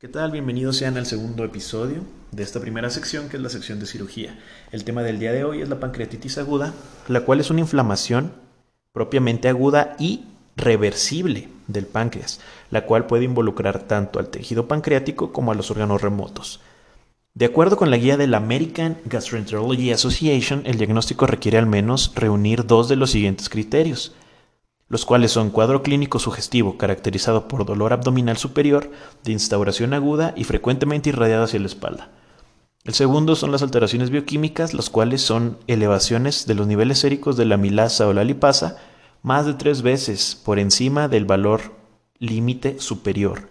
¿Qué tal? Bienvenidos sean al segundo episodio de esta primera sección que es la sección de cirugía. El tema del día de hoy es la pancreatitis aguda, la cual es una inflamación propiamente aguda y reversible del páncreas, la cual puede involucrar tanto al tejido pancreático como a los órganos remotos. De acuerdo con la guía de la American Gastroenterology Association, el diagnóstico requiere al menos reunir dos de los siguientes criterios los cuales son cuadro clínico sugestivo caracterizado por dolor abdominal superior de instauración aguda y frecuentemente irradiado hacia la espalda. El segundo son las alteraciones bioquímicas, las cuales son elevaciones de los niveles séricos de la milasa o la lipasa más de tres veces por encima del valor límite superior.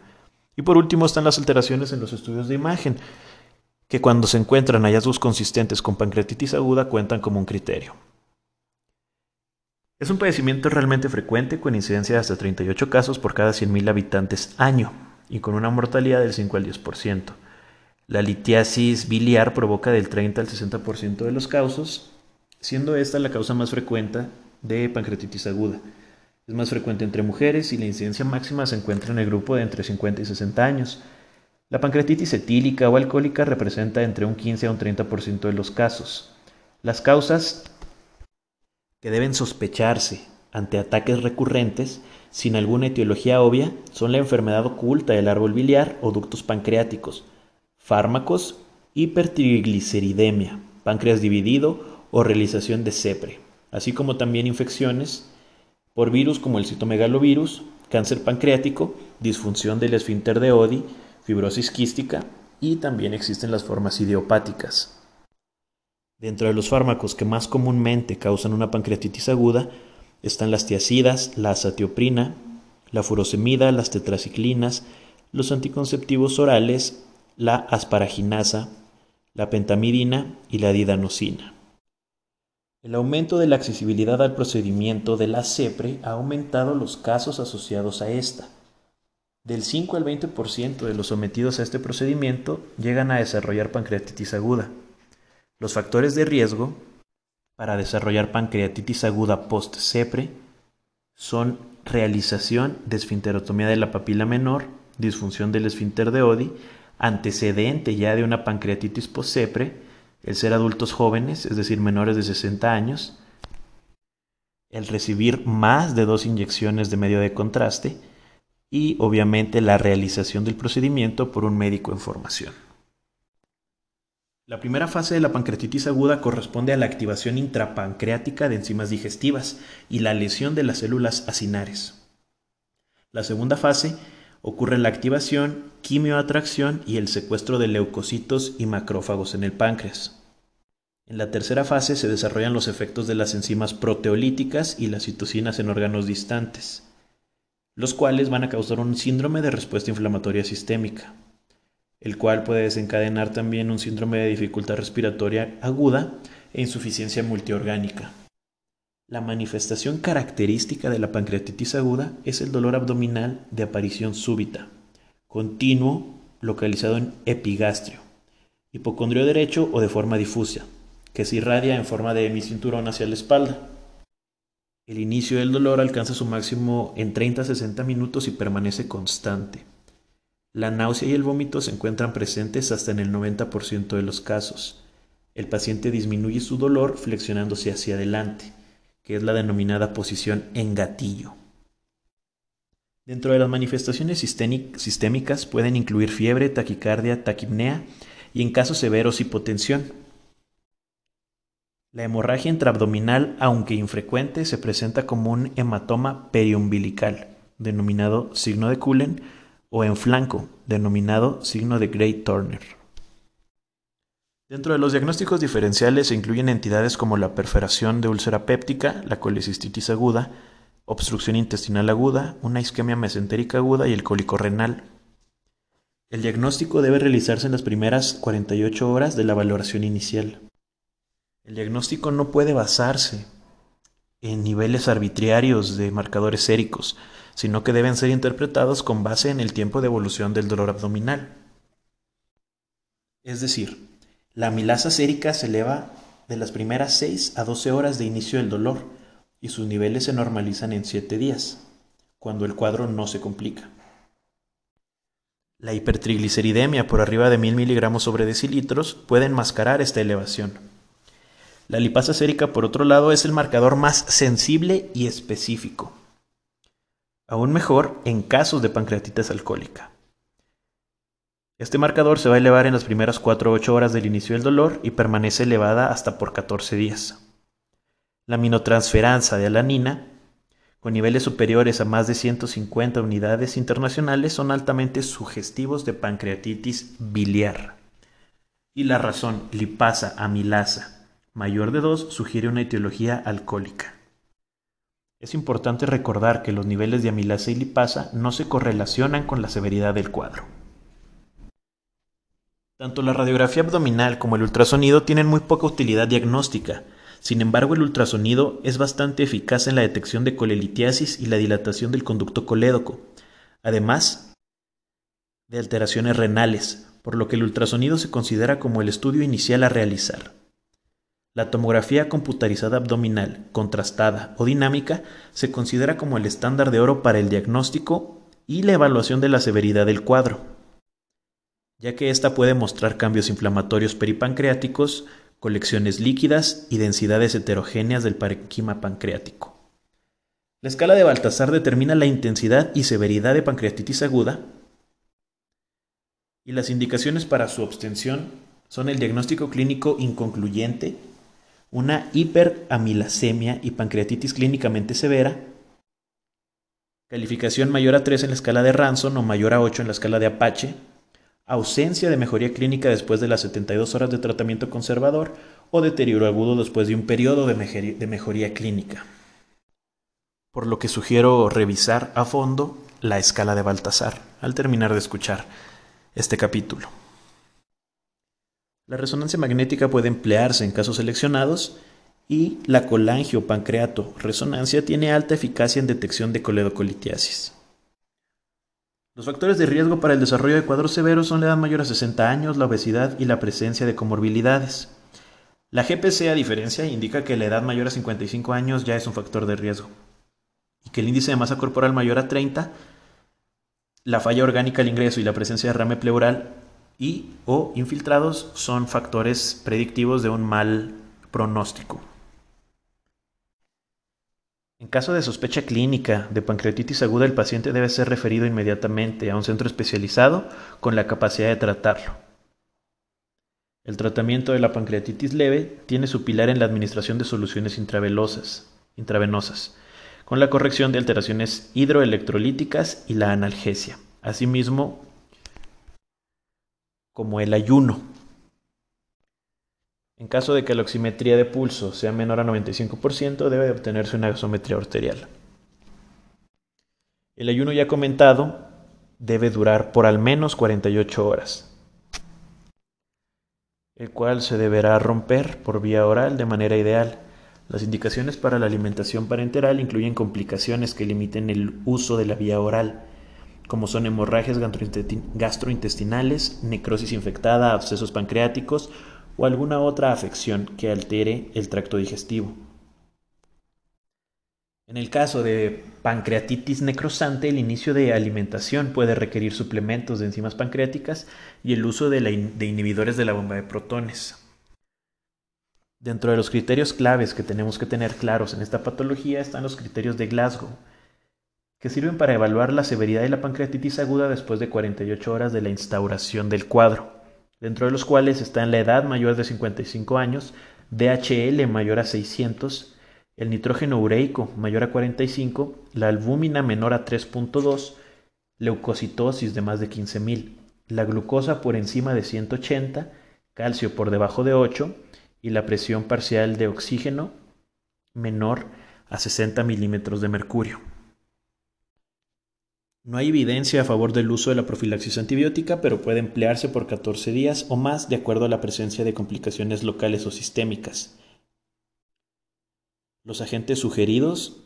Y por último están las alteraciones en los estudios de imagen, que cuando se encuentran hallazgos consistentes con pancreatitis aguda cuentan como un criterio. Es un padecimiento realmente frecuente con incidencia de hasta 38 casos por cada 100.000 habitantes año y con una mortalidad del 5 al 10%. La litiasis biliar provoca del 30 al 60% de los casos, siendo esta la causa más frecuente de pancreatitis aguda. Es más frecuente entre mujeres y la incidencia máxima se encuentra en el grupo de entre 50 y 60 años. La pancreatitis etílica o alcohólica representa entre un 15 a un 30% de los casos. Las causas que deben sospecharse ante ataques recurrentes sin alguna etiología obvia son la enfermedad oculta del árbol biliar o ductos pancreáticos, fármacos, hipertrigliceridemia, páncreas dividido o realización de CEPRE, así como también infecciones por virus como el citomegalovirus, cáncer pancreático, disfunción del esfínter de Oddi, fibrosis quística y también existen las formas idiopáticas. Dentro de los fármacos que más comúnmente causan una pancreatitis aguda están las tiacidas, la azatioprina, la furosemida, las tetraciclinas, los anticonceptivos orales, la asparaginasa, la pentamidina y la didanosina. El aumento de la accesibilidad al procedimiento de la CEPRE ha aumentado los casos asociados a esta. Del 5 al 20% de los sometidos a este procedimiento llegan a desarrollar pancreatitis aguda. Los factores de riesgo para desarrollar pancreatitis aguda post-CEPRE son realización de esfinterotomía de la papila menor, disfunción del esfínter de Oddi, antecedente ya de una pancreatitis post-CEPRE, el ser adultos jóvenes, es decir, menores de 60 años, el recibir más de dos inyecciones de medio de contraste y obviamente la realización del procedimiento por un médico en formación. La primera fase de la pancreatitis aguda corresponde a la activación intrapancreática de enzimas digestivas y la lesión de las células acinares. La segunda fase ocurre la activación, quimioatracción y el secuestro de leucocitos y macrófagos en el páncreas. En la tercera fase se desarrollan los efectos de las enzimas proteolíticas y las citocinas en órganos distantes, los cuales van a causar un síndrome de respuesta inflamatoria sistémica el cual puede desencadenar también un síndrome de dificultad respiratoria aguda e insuficiencia multiorgánica. La manifestación característica de la pancreatitis aguda es el dolor abdominal de aparición súbita, continuo, localizado en epigastrio, hipocondrio derecho o de forma difusa, que se irradia en forma de hemicinturón hacia la espalda. El inicio del dolor alcanza su máximo en 30 a 60 minutos y permanece constante. La náusea y el vómito se encuentran presentes hasta en el 90% de los casos. El paciente disminuye su dolor flexionándose hacia adelante, que es la denominada posición en gatillo. Dentro de las manifestaciones sistémicas pueden incluir fiebre, taquicardia, taquipnea y en casos severos hipotensión. La hemorragia intraabdominal, aunque infrecuente, se presenta como un hematoma periumbilical, denominado signo de Cullen, o en flanco, denominado signo de Gray Turner. Dentro de los diagnósticos diferenciales se incluyen entidades como la perforación de úlcera péptica, la colecistitis aguda, obstrucción intestinal aguda, una isquemia mesentérica aguda y el cólico renal. El diagnóstico debe realizarse en las primeras 48 horas de la valoración inicial. El diagnóstico no puede basarse en niveles arbitrarios de marcadores séricos, sino que deben ser interpretados con base en el tiempo de evolución del dolor abdominal. Es decir, la amilasa sérica se eleva de las primeras 6 a 12 horas de inicio del dolor y sus niveles se normalizan en 7 días, cuando el cuadro no se complica. La hipertrigliceridemia por arriba de 1000 miligramos sobre decilitros puede enmascarar esta elevación. La lipasa sérica, por otro lado, es el marcador más sensible y específico. Aún mejor en casos de pancreatitis alcohólica. Este marcador se va a elevar en las primeras 4 o 8 horas del inicio del dolor y permanece elevada hasta por 14 días. La aminotransferanza de alanina, con niveles superiores a más de 150 unidades internacionales, son altamente sugestivos de pancreatitis biliar. Y la razón lipasa amilasa mayor de 2 sugiere una etiología alcohólica. Es importante recordar que los niveles de amilasa y lipasa no se correlacionan con la severidad del cuadro. Tanto la radiografía abdominal como el ultrasonido tienen muy poca utilidad diagnóstica. Sin embargo, el ultrasonido es bastante eficaz en la detección de colelitiasis y la dilatación del conducto colédoco, además de alteraciones renales, por lo que el ultrasonido se considera como el estudio inicial a realizar. La tomografía computarizada abdominal, contrastada o dinámica se considera como el estándar de oro para el diagnóstico y la evaluación de la severidad del cuadro, ya que ésta puede mostrar cambios inflamatorios peripancreáticos, colecciones líquidas y densidades heterogéneas del parenquima pancreático. La escala de Baltasar determina la intensidad y severidad de pancreatitis aguda y las indicaciones para su abstención son el diagnóstico clínico inconcluyente, una hiperamilasemia y pancreatitis clínicamente severa, calificación mayor a 3 en la escala de Ranson o mayor a 8 en la escala de Apache, ausencia de mejoría clínica después de las 72 horas de tratamiento conservador o deterioro agudo después de un periodo de mejoría, de mejoría clínica. Por lo que sugiero revisar a fondo la escala de Baltasar al terminar de escuchar este capítulo. La resonancia magnética puede emplearse en casos seleccionados y la colangiopancreato resonancia tiene alta eficacia en detección de coledocolitiasis. Los factores de riesgo para el desarrollo de cuadros severos son la edad mayor a 60 años, la obesidad y la presencia de comorbilidades. La GPC, a diferencia, indica que la edad mayor a 55 años ya es un factor de riesgo y que el índice de masa corporal mayor a 30, la falla orgánica al ingreso y la presencia de rame pleural y o infiltrados son factores predictivos de un mal pronóstico. En caso de sospecha clínica de pancreatitis aguda, el paciente debe ser referido inmediatamente a un centro especializado con la capacidad de tratarlo. El tratamiento de la pancreatitis leve tiene su pilar en la administración de soluciones intravenosas, intravenosas con la corrección de alteraciones hidroelectrolíticas y la analgesia. Asimismo, como el ayuno. En caso de que la oximetría de pulso sea menor a 95%, debe obtenerse una gasometría arterial. El ayuno ya comentado debe durar por al menos 48 horas, el cual se deberá romper por vía oral de manera ideal. Las indicaciones para la alimentación parenteral incluyen complicaciones que limiten el uso de la vía oral, como son hemorragias gastrointestinales, necrosis infectada, abscesos pancreáticos o alguna otra afección que altere el tracto digestivo. En el caso de pancreatitis necrosante, el inicio de alimentación puede requerir suplementos de enzimas pancreáticas y el uso de, inhibidores de la bomba de protones. Dentro de los criterios claves que tenemos que tener claros en esta patología están los criterios de Glasgow, que sirven para evaluar la severidad de la pancreatitis aguda después de 48 horas de la instauración del cuadro, dentro de los cuales están la edad mayor de 55 años, DHL mayor a 600, el nitrógeno ureico mayor a 45, la albúmina menor a 3.2, leucocitosis de más de 15.000, la glucosa por encima de 180, calcio por debajo de 8 y la presión parcial de oxígeno menor a 60 milímetros de mercurio. No hay evidencia a favor del uso de la profilaxis antibiótica, pero puede emplearse por 14 días o más de acuerdo a la presencia de complicaciones locales o sistémicas. Los agentes sugeridos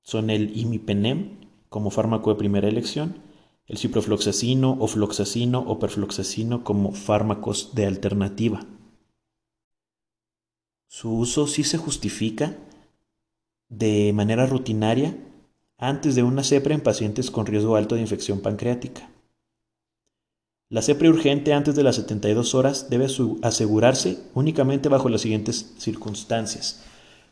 son el imipenem como fármaco de primera elección, el ciprofloxacino o floxacino o perfloxacino como fármacos de alternativa. Su uso sí se justifica de manera rutinaria antes de una CEPRA en pacientes con riesgo alto de infección pancreática. La CEPRE urgente antes de las 72 horas debe asegurarse únicamente bajo las siguientes circunstancias.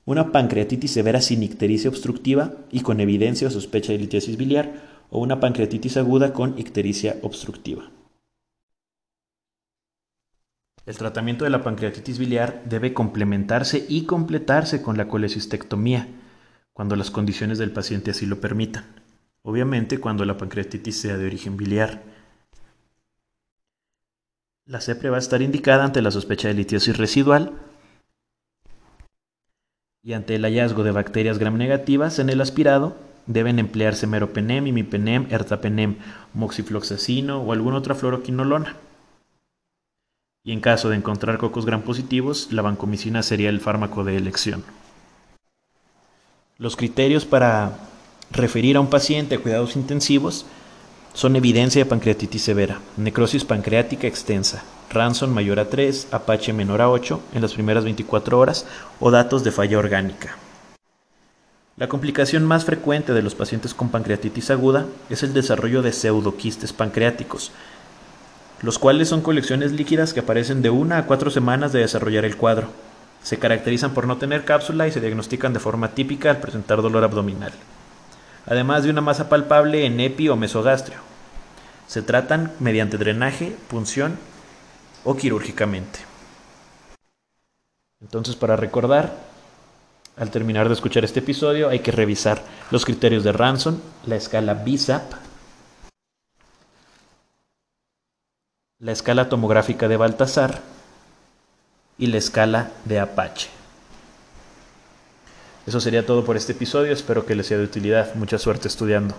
Una pancreatitis severa sin ictericia obstructiva y con evidencia o sospecha de litiasis biliar o una pancreatitis aguda con ictericia obstructiva. El tratamiento de la pancreatitis biliar debe complementarse y completarse con la colecistectomía, cuando las condiciones del paciente así lo permitan. Obviamente cuando la pancreatitis sea de origen biliar. La CEPRE va a estar indicada ante la sospecha de litiosis residual y ante el hallazgo de bacterias gram negativas en el aspirado deben emplearse meropenem, imipenem, ertapenem, moxifloxacino o alguna otra fluoroquinolona. Y en caso de encontrar cocos gram positivos, la vancomicina sería el fármaco de elección. Los criterios para referir a un paciente a cuidados intensivos son evidencia de pancreatitis severa, necrosis pancreática extensa, Ranson mayor a 3, Apache menor a 8 en las primeras 24 horas o datos de falla orgánica. La complicación más frecuente de los pacientes con pancreatitis aguda es el desarrollo de pseudoquistes pancreáticos, los cuales son colecciones líquidas que aparecen de una a cuatro semanas de desarrollar el cuadro. Se caracterizan por no tener cápsula y se diagnostican de forma típica al presentar dolor abdominal, además de una masa palpable en epi o mesogastrio. Se tratan mediante drenaje, punción o quirúrgicamente. Entonces, para recordar, al terminar de escuchar este episodio, hay que revisar los criterios de Ranson, la escala BISAP, la escala tomográfica de Baltasar y la escala de Apache. Eso sería todo por este episodio, espero que les sea de utilidad. Mucha suerte estudiando.